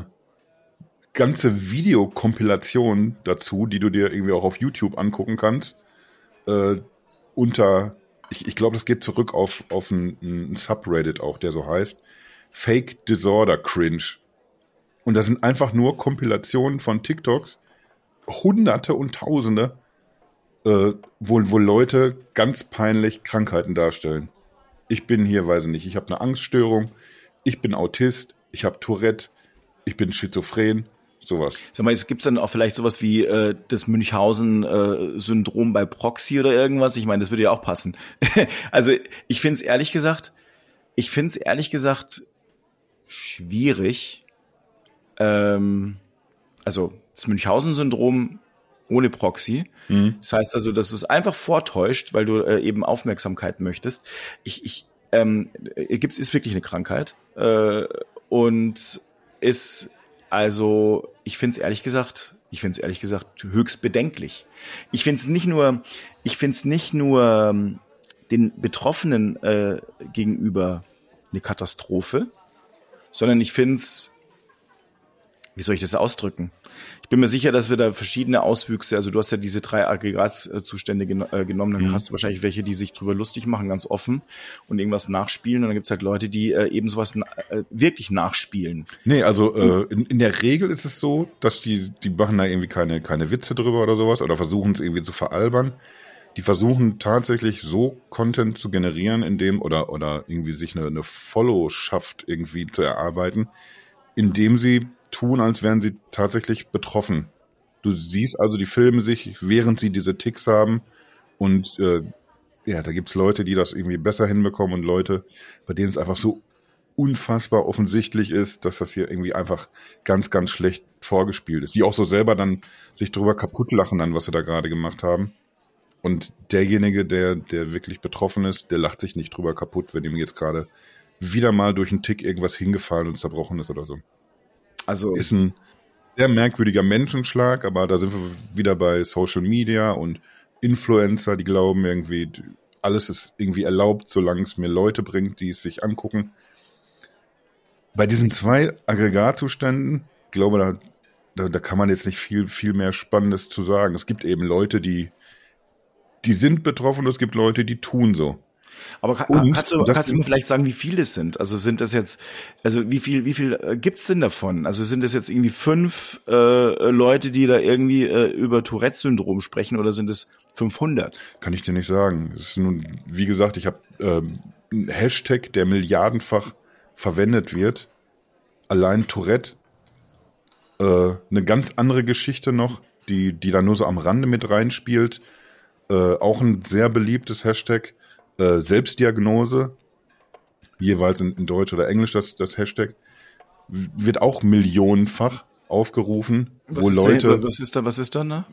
ganze Videokompilationen dazu, die du dir irgendwie auch auf YouTube angucken kannst. Äh, unter, ich, ich glaube, das geht zurück auf, auf ein, ein Subreddit auch, der so heißt. Fake Disorder Cringe. Und das sind einfach nur Kompilationen von TikToks, Hunderte und Tausende, äh, wo, wo Leute ganz peinlich Krankheiten darstellen. Ich bin hier, weiß ich nicht, ich habe eine Angststörung, ich bin Autist, ich habe Tourette, ich bin schizophren, sowas. Sag mal, es dann auch vielleicht sowas wie äh, das Münchhausen-Syndrom äh, bei Proxy oder irgendwas. Ich meine, das würde ja auch passen. also ich finde es ehrlich gesagt, ich finde es ehrlich gesagt schwierig, ähm, also das Münchhausen-Syndrom ohne Proxy. Mhm. Das heißt also, dass du es einfach vortäuscht, weil du äh, eben Aufmerksamkeit möchtest. Ich, ich ähm, gibt ist wirklich eine Krankheit äh, und ist also, ich finde es ehrlich gesagt, ich finde es ehrlich gesagt höchst bedenklich. Ich finde es nicht nur, ich finde es nicht nur ähm, den Betroffenen äh, gegenüber eine Katastrophe, sondern ich finde es wie soll ich das ausdrücken? Ich bin mir sicher, dass wir da verschiedene Auswüchse, also du hast ja diese drei Aggregatzustände gen äh, genommen, dann mhm. hast du wahrscheinlich welche, die sich drüber lustig machen, ganz offen und irgendwas nachspielen und dann gibt's halt Leute, die äh, eben sowas äh, wirklich nachspielen. Nee, also äh, in, in der Regel ist es so, dass die, die machen da irgendwie keine, keine Witze drüber oder sowas oder versuchen es irgendwie zu veralbern. Die versuchen tatsächlich so Content zu generieren, in dem oder, oder irgendwie sich eine, eine Followschaft irgendwie zu erarbeiten, indem sie tun, als wären sie tatsächlich betroffen. Du siehst also die Filme sich, während sie diese Ticks haben. Und äh, ja, da gibt's Leute, die das irgendwie besser hinbekommen und Leute, bei denen es einfach so unfassbar offensichtlich ist, dass das hier irgendwie einfach ganz, ganz schlecht vorgespielt ist. Die auch so selber dann sich drüber kaputt lachen an, was sie da gerade gemacht haben. Und derjenige, der, der wirklich betroffen ist, der lacht sich nicht drüber kaputt, wenn ihm jetzt gerade wieder mal durch einen Tick irgendwas hingefallen und zerbrochen ist oder so. Also ist ein sehr merkwürdiger Menschenschlag, aber da sind wir wieder bei Social Media und Influencer, die glauben irgendwie, alles ist irgendwie erlaubt, solange es mir Leute bringt, die es sich angucken. Bei diesen zwei Aggregatzuständen, glaube da, da, da kann man jetzt nicht viel, viel mehr Spannendes zu sagen. Es gibt eben Leute, die, die sind betroffen, es gibt Leute, die tun so. Aber kann, kannst, du, kannst du mir vielleicht sagen, wie viele es sind? Also sind das jetzt, also wie viel, wie viel äh, gibt's denn davon? Also sind das jetzt irgendwie fünf äh, Leute, die da irgendwie äh, über Tourette-Syndrom sprechen oder sind es 500? Kann ich dir nicht sagen. Es ist nun, wie gesagt, ich habe ähm, einen Hashtag, der milliardenfach verwendet wird. Allein Tourette. Äh, eine ganz andere Geschichte noch, die, die da nur so am Rande mit reinspielt. Äh, auch ein sehr beliebtes Hashtag äh, Selbstdiagnose, jeweils in, in Deutsch oder Englisch das, das Hashtag, wird auch millionenfach aufgerufen, was wo Leute. Da, was ist da, was ist da, ne?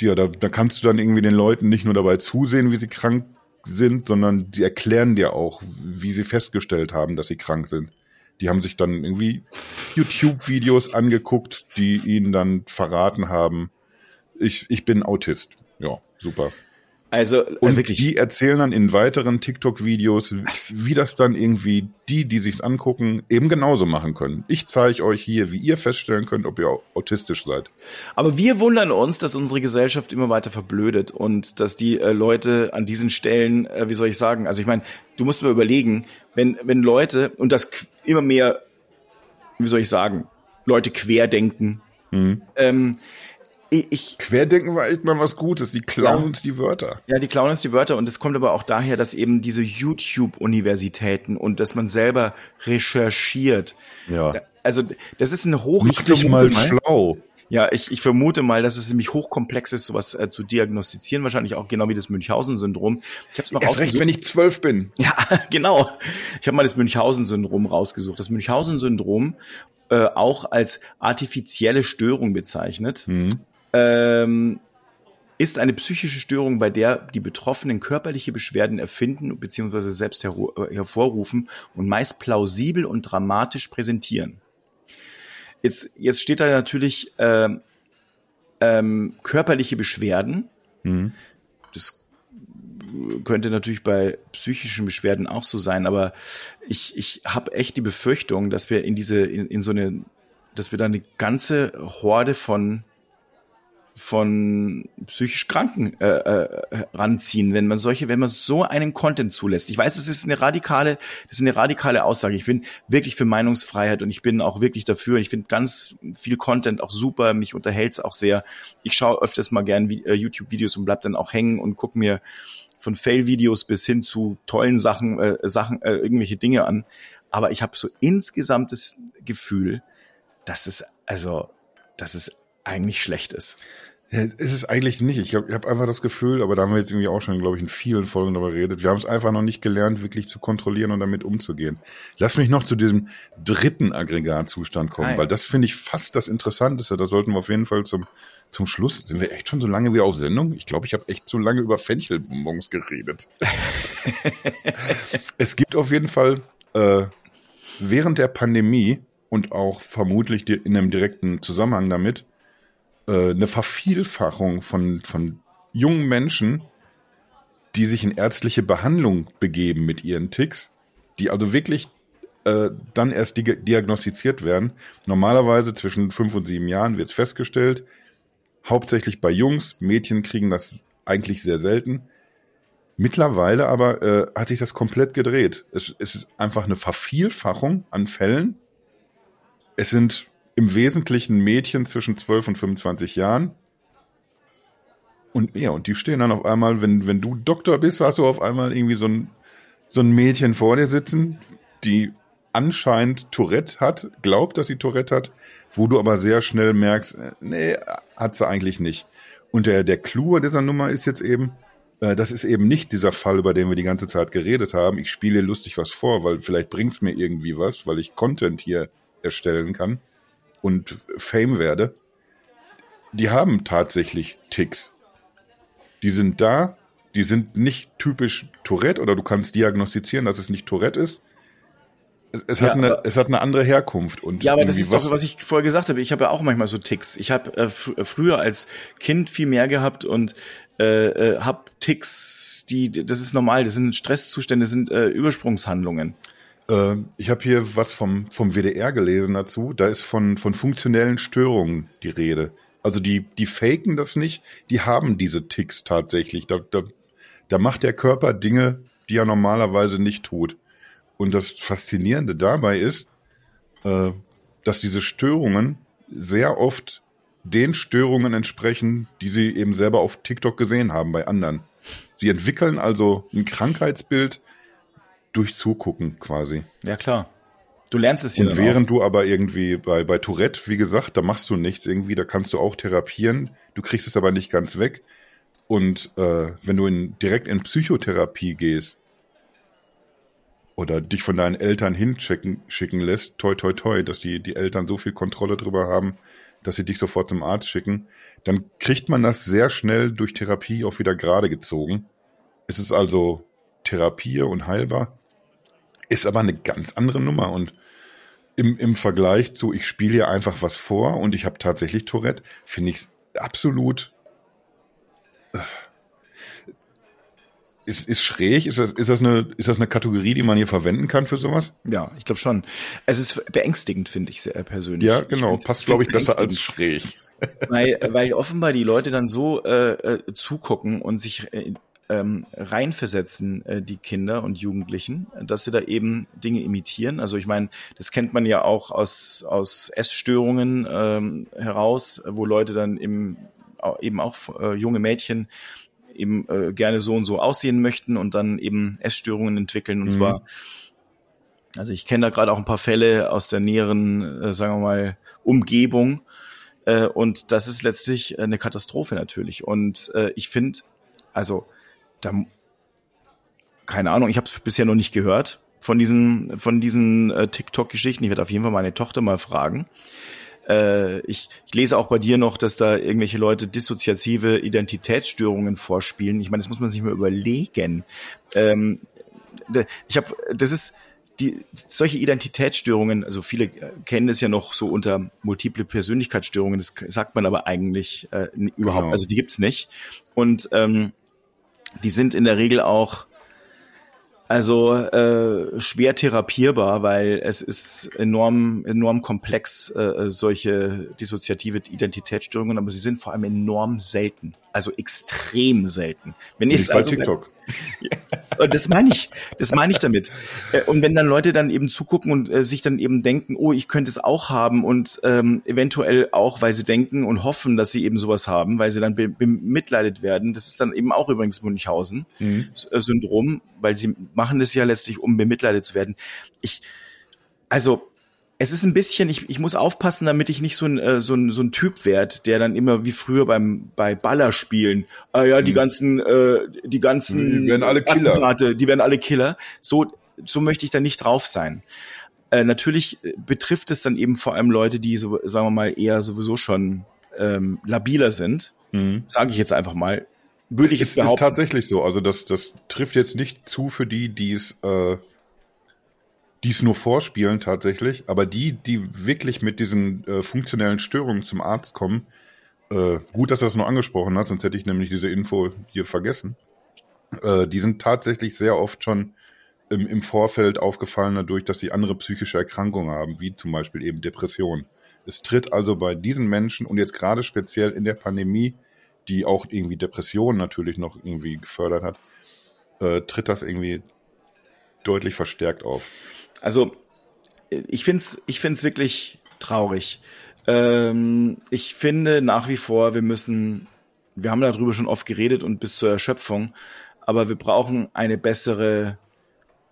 Ja, da, da kannst du dann irgendwie den Leuten nicht nur dabei zusehen, wie sie krank sind, sondern die erklären dir auch, wie sie festgestellt haben, dass sie krank sind. Die haben sich dann irgendwie YouTube-Videos angeguckt, die ihnen dann verraten haben, ich, ich bin Autist. Ja, super. Also, also und wirklich. die erzählen dann in weiteren TikTok-Videos, wie das dann irgendwie die, die sich's angucken, eben genauso machen können. Ich zeige euch hier, wie ihr feststellen könnt, ob ihr autistisch seid. Aber wir wundern uns, dass unsere Gesellschaft immer weiter verblödet und dass die äh, Leute an diesen Stellen, äh, wie soll ich sagen, also ich meine, du musst mir überlegen, wenn wenn Leute und das immer mehr, wie soll ich sagen, Leute querdenken. Mhm. Ähm, ich, Querdenken war echt mal was Gutes. Die klauen ja, uns die Wörter. Ja, die klauen uns die Wörter und es kommt aber auch daher, dass eben diese YouTube-Universitäten und dass man selber recherchiert. Ja. Also das ist eine hoch. Dich mal schlau. Ja, ich, ich vermute mal, dass es nämlich hochkomplex ist, sowas äh, zu diagnostizieren. Wahrscheinlich auch genau wie das Münchhausen-Syndrom. Ich habe es mal Erst recht, wenn ich zwölf bin. Ja, genau. Ich habe mal das Münchhausen-Syndrom rausgesucht. Das Münchhausen-Syndrom äh, auch als artifizielle Störung bezeichnet. Mhm ähm, ist eine psychische Störung, bei der die Betroffenen körperliche Beschwerden erfinden bzw. selbst her hervorrufen und meist plausibel und dramatisch präsentieren. Jetzt, jetzt steht da natürlich äh, ähm, körperliche Beschwerden. Mhm. Das könnte natürlich bei psychischen Beschwerden auch so sein, aber ich, ich habe echt die Befürchtung, dass wir in diese, in, in so eine, dass wir da eine ganze Horde von von psychisch Kranken äh, äh, ranziehen, wenn man solche, wenn man so einen Content zulässt. Ich weiß, es ist eine radikale, das ist eine radikale Aussage. Ich bin wirklich für Meinungsfreiheit und ich bin auch wirklich dafür. Ich finde ganz viel Content auch super. Mich unterhält es auch sehr. Ich schaue öfters mal gern äh, YouTube-Videos und bleib dann auch hängen und guck mir von Fail-Videos bis hin zu tollen Sachen, äh, Sachen, äh, irgendwelche Dinge an. Aber ich habe so insgesamt das Gefühl, dass es also, dass es eigentlich schlecht ist. Ja, ist es eigentlich nicht. Ich habe hab einfach das Gefühl, aber da haben wir jetzt irgendwie auch schon, glaube ich, in vielen Folgen darüber geredet. Wir haben es einfach noch nicht gelernt, wirklich zu kontrollieren und damit umzugehen. Lass mich noch zu diesem dritten Aggregatzustand kommen, Nein. weil das finde ich fast das Interessanteste. Da sollten wir auf jeden Fall zum, zum Schluss. Sind wir echt schon so lange wieder auf Sendung? Ich glaube, ich habe echt zu lange über Fenchelbonbons geredet. es gibt auf jeden Fall äh, während der Pandemie und auch vermutlich in einem direkten Zusammenhang damit äh, eine Vervielfachung von, von jungen Menschen, die sich in ärztliche Behandlung begeben mit ihren Ticks, die also wirklich äh, dann erst di diagnostiziert werden. Normalerweise zwischen fünf und sieben Jahren wird es festgestellt. Hauptsächlich bei Jungs, Mädchen kriegen das eigentlich sehr selten. Mittlerweile aber äh, hat sich das komplett gedreht. Es, es ist einfach eine Vervielfachung an Fällen. Es sind im Wesentlichen Mädchen zwischen 12 und 25 Jahren. Und ja, und die stehen dann auf einmal, wenn, wenn du Doktor bist, hast du auf einmal irgendwie so ein, so ein Mädchen vor dir sitzen, die anscheinend Tourette hat, glaubt, dass sie Tourette hat, wo du aber sehr schnell merkst, äh, nee, hat sie eigentlich nicht. Und der, der Clou dieser Nummer ist jetzt eben, äh, das ist eben nicht dieser Fall, über den wir die ganze Zeit geredet haben. Ich spiele lustig was vor, weil vielleicht bringt's mir irgendwie was, weil ich Content hier erstellen kann und Fame werde, die haben tatsächlich Ticks. Die sind da, die sind nicht typisch Tourette oder du kannst diagnostizieren, dass es nicht Tourette ist. Es, es, ja, hat, eine, es hat eine andere Herkunft. Und ja, aber das ist was, doch, was ich vorher gesagt habe. Ich habe ja auch manchmal so Ticks. Ich habe äh, fr früher als Kind viel mehr gehabt und äh, äh, habe Ticks, die, das ist normal, das sind Stresszustände, das sind äh, Übersprungshandlungen. Äh, ich habe hier was vom, vom WDR gelesen dazu. Da ist von, von funktionellen Störungen die Rede. Also die, die faken das nicht, die haben diese Ticks tatsächlich. Da, da, da macht der Körper Dinge, die er normalerweise nicht tut. Und das Faszinierende dabei ist, äh, dass diese Störungen sehr oft den Störungen entsprechen, die sie eben selber auf TikTok gesehen haben bei anderen. Sie entwickeln also ein Krankheitsbild, durch Zugucken quasi. Ja, klar. Du lernst es hier. Und während auch. du aber irgendwie bei, bei Tourette, wie gesagt, da machst du nichts irgendwie, da kannst du auch therapieren, du kriegst es aber nicht ganz weg. Und äh, wenn du in, direkt in Psychotherapie gehst oder dich von deinen Eltern hinschicken schicken lässt, toi toi toi, dass die, die Eltern so viel Kontrolle drüber haben, dass sie dich sofort zum Arzt schicken, dann kriegt man das sehr schnell durch Therapie auch wieder gerade gezogen. Es ist also Therapie und heilbar. Ist aber eine ganz andere Nummer und im, im Vergleich zu, ich spiele hier einfach was vor und ich habe tatsächlich Tourette, finde ich es absolut. Äh, ist, ist schräg? Ist das, ist, das eine, ist das eine Kategorie, die man hier verwenden kann für sowas? Ja, ich glaube schon. Es ist beängstigend, finde ich sehr persönlich. Ja, genau. Find, Passt, glaube ich, besser als schräg. Weil, weil offenbar die Leute dann so äh, äh, zugucken und sich äh, ähm, reinversetzen, äh, die Kinder und Jugendlichen, dass sie da eben Dinge imitieren. Also ich meine, das kennt man ja auch aus, aus Essstörungen ähm, heraus, wo Leute dann im, eben auch äh, junge Mädchen eben äh, gerne so und so aussehen möchten und dann eben Essstörungen entwickeln. Und mhm. zwar, also ich kenne da gerade auch ein paar Fälle aus der näheren, äh, sagen wir mal, Umgebung. Äh, und das ist letztlich eine Katastrophe natürlich. Und äh, ich finde, also da, keine Ahnung, ich habe es bisher noch nicht gehört von diesen, von diesen äh, TikTok-Geschichten. Ich werde auf jeden Fall meine Tochter mal fragen. Äh, ich, ich lese auch bei dir noch, dass da irgendwelche Leute dissoziative Identitätsstörungen vorspielen. Ich meine, das muss man sich mal überlegen. Ähm, ich habe, das ist die solche Identitätsstörungen, also viele äh, kennen es ja noch so unter multiple Persönlichkeitsstörungen, das sagt man aber eigentlich äh, überhaupt, genau. also die gibt's nicht. Und ähm, die sind in der Regel auch also äh, schwer therapierbar, weil es ist enorm enorm komplex äh, solche dissoziative Identitätsstörungen, aber sie sind vor allem enorm selten, also extrem selten. Wenn ich bei also, TikTok. Das meine ich, das meine ich damit. Äh, und wenn dann Leute dann eben zugucken und äh, sich dann eben denken, oh, ich könnte es auch haben und ähm, eventuell auch, weil sie denken und hoffen, dass sie eben sowas haben, weil sie dann bemitleidet werden. Das ist dann eben auch übrigens Münchhausen-Syndrom, mhm. Weil sie machen das ja letztlich, um bemitleidet zu werden. Ich, also es ist ein bisschen, ich, ich muss aufpassen, damit ich nicht so ein, äh, so ein, so ein Typ werd, der dann immer wie früher beim bei Ballerspielen, ah ja, die mhm. ganzen, äh, die ganzen die werden alle Killer. Attentate, die werden alle Killer. So, so möchte ich da nicht drauf sein. Äh, natürlich betrifft es dann eben vor allem Leute, die so, sagen wir mal, eher sowieso schon ähm, labiler sind. Mhm. Sage ich jetzt einfach mal. Würde ich es behaupten. Ist tatsächlich so. Also das, das trifft jetzt nicht zu für die, die es äh, die es nur vorspielen tatsächlich, aber die, die wirklich mit diesen äh, funktionellen Störungen zum Arzt kommen, äh, gut, dass du das nur angesprochen hast, sonst hätte ich nämlich diese Info hier vergessen. Äh, die sind tatsächlich sehr oft schon im, im Vorfeld aufgefallen dadurch, dass sie andere psychische Erkrankungen haben, wie zum Beispiel eben Depression. Es tritt also bei diesen Menschen und jetzt gerade speziell in der Pandemie, die auch irgendwie Depressionen natürlich noch irgendwie gefördert hat, äh, tritt das irgendwie deutlich verstärkt auf. Also ich find's, ich find's wirklich traurig. Ähm, ich finde nach wie vor, wir müssen, wir haben darüber schon oft geredet und bis zur Erschöpfung, aber wir brauchen eine bessere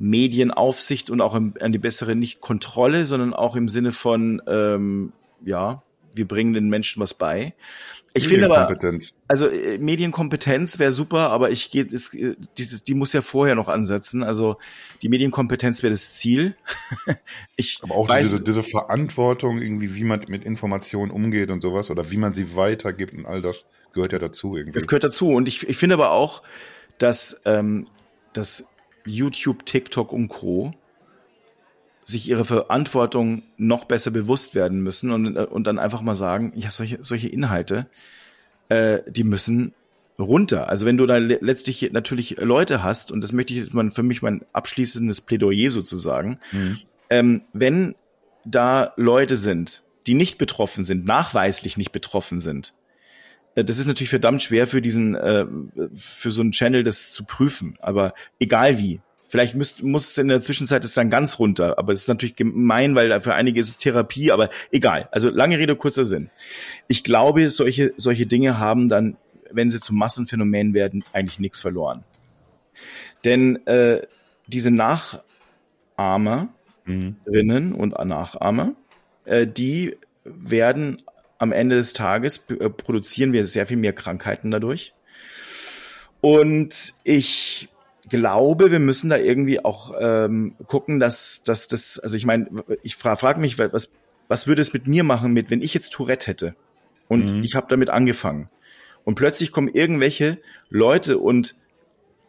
Medienaufsicht und auch eine bessere nicht Kontrolle, sondern auch im Sinne von ähm, ja wir bringen den Menschen was bei. Ich finde aber, also äh, Medienkompetenz wäre super, aber ich gehe, äh, dieses, die muss ja vorher noch ansetzen. Also die Medienkompetenz wäre das Ziel. ich aber auch weiß, diese, diese Verantwortung, irgendwie, wie man mit Informationen umgeht und sowas oder wie man sie weitergibt und all das gehört ja dazu irgendwie. Das gehört dazu und ich, ich finde aber auch, dass ähm, dass YouTube, TikTok und Co sich ihre Verantwortung noch besser bewusst werden müssen und, und dann einfach mal sagen, ja, solche, solche Inhalte, äh, die müssen runter. Also wenn du da letztlich natürlich Leute hast, und das möchte ich jetzt mal für mich mein abschließendes Plädoyer sozusagen, mhm. ähm, wenn da Leute sind, die nicht betroffen sind, nachweislich nicht betroffen sind, äh, das ist natürlich verdammt schwer für diesen, äh, für so einen Channel das zu prüfen. Aber egal wie, Vielleicht müsst, muss in der Zwischenzeit es dann ganz runter, aber es ist natürlich gemein, weil für einige ist es Therapie, aber egal. Also lange Rede, kurzer Sinn. Ich glaube, solche, solche Dinge haben dann, wenn sie zum Massenphänomen werden, eigentlich nichts verloren. Denn äh, diese Nachahmerinnen und Nachahmer, äh, die werden am Ende des Tages äh, produzieren wir sehr viel mehr Krankheiten dadurch. Und ich glaube, wir müssen da irgendwie auch ähm, gucken, dass, dass das, also ich meine, ich frage frag mich, was, was würde es mit mir machen, mit, wenn ich jetzt Tourette hätte und mhm. ich habe damit angefangen und plötzlich kommen irgendwelche Leute und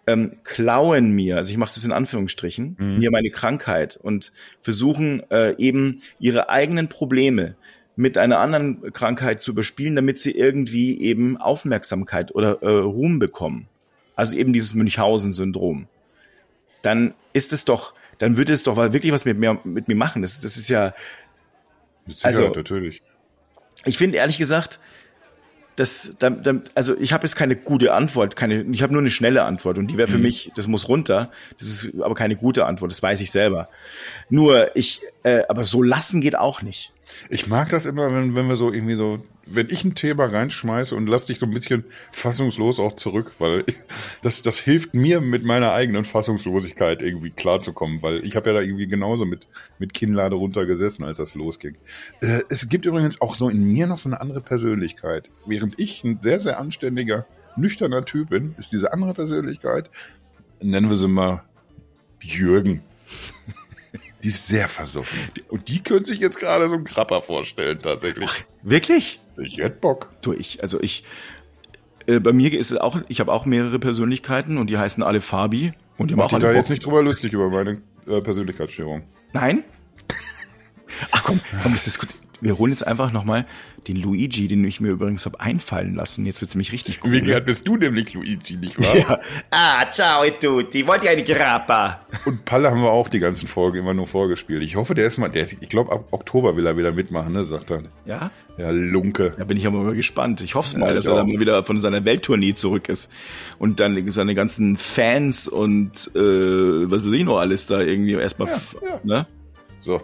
ähm, klauen mir, also ich mache das in Anführungsstrichen, mhm. mir meine Krankheit und versuchen äh, eben ihre eigenen Probleme mit einer anderen Krankheit zu überspielen, damit sie irgendwie eben Aufmerksamkeit oder äh, Ruhm bekommen. Also eben dieses Münchhausen-Syndrom, dann ist es doch, dann würde es doch wirklich was mit mir, mit mir machen. Das, das ist ja, also, natürlich. Ich finde ehrlich gesagt, das, da, da, also ich habe jetzt keine gute Antwort, keine, ich habe nur eine schnelle Antwort und die wäre für mhm. mich, das muss runter. Das ist aber keine gute Antwort, das weiß ich selber. Nur ich, äh, aber so lassen geht auch nicht. Ich mag das immer, wenn, wenn wir so irgendwie so wenn ich ein Thema reinschmeiße und lass dich so ein bisschen fassungslos auch zurück, weil das, das hilft mir mit meiner eigenen Fassungslosigkeit irgendwie klarzukommen, weil ich habe ja da irgendwie genauso mit, mit Kinnlade runtergesessen, als das losging. Äh, es gibt übrigens auch so in mir noch so eine andere Persönlichkeit. Während ich ein sehr, sehr anständiger, nüchterner Typ bin, ist diese andere Persönlichkeit, nennen wir sie mal Jürgen. Die ist sehr versoffen. Und die können sich jetzt gerade so einen Krapper vorstellen, tatsächlich. Wirklich? Ich hätte Bock. Du, ich, also ich, äh, bei mir ist es auch, ich habe auch mehrere Persönlichkeiten und die heißen alle Fabi. Und die Mach dich da Bock. jetzt nicht drüber lustig über meine äh, Persönlichkeitsstörung. Nein? Ach komm, komm, das ist gut wir holen jetzt einfach nochmal den Luigi, den ich mir übrigens habe einfallen lassen. Jetzt wird's nämlich richtig cool. Wie gehört bist du nämlich Luigi, nicht wahr? Ja. Ah, ciao tutti. Wollt ihr eine Grappa? Und Palle haben wir auch die ganzen Folgen immer nur vorgespielt. Ich hoffe, der ist mal, der ist, ich glaube, ab Oktober will er wieder mitmachen, ne, sagt er. Ja? Ja, Lunke. Da bin ich aber mal gespannt. Ich hoffe es mal, ja, dass er dann mal wieder von seiner Welttournee zurück ist. Und dann seine ganzen Fans und äh, was weiß ich noch alles da irgendwie erstmal, ja, ja. ne? So,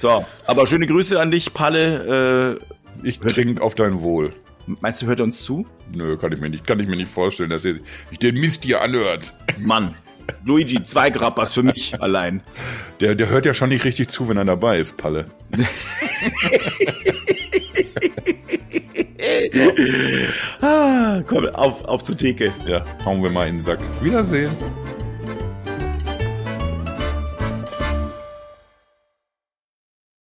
so, aber schöne Grüße an dich, Palle. Äh, ich trinke auf dein Wohl. Meinst du, hört er uns zu? Nö, kann ich mir nicht, kann ich mir nicht vorstellen, dass er sich den Mist hier anhört. Mann. Luigi, zwei Grappas für mich allein. Der, der hört ja schon nicht richtig zu, wenn er dabei ist, Palle. ah, komm, auf, auf zur Theke. Ja, hauen wir mal in den Sack. Wiedersehen.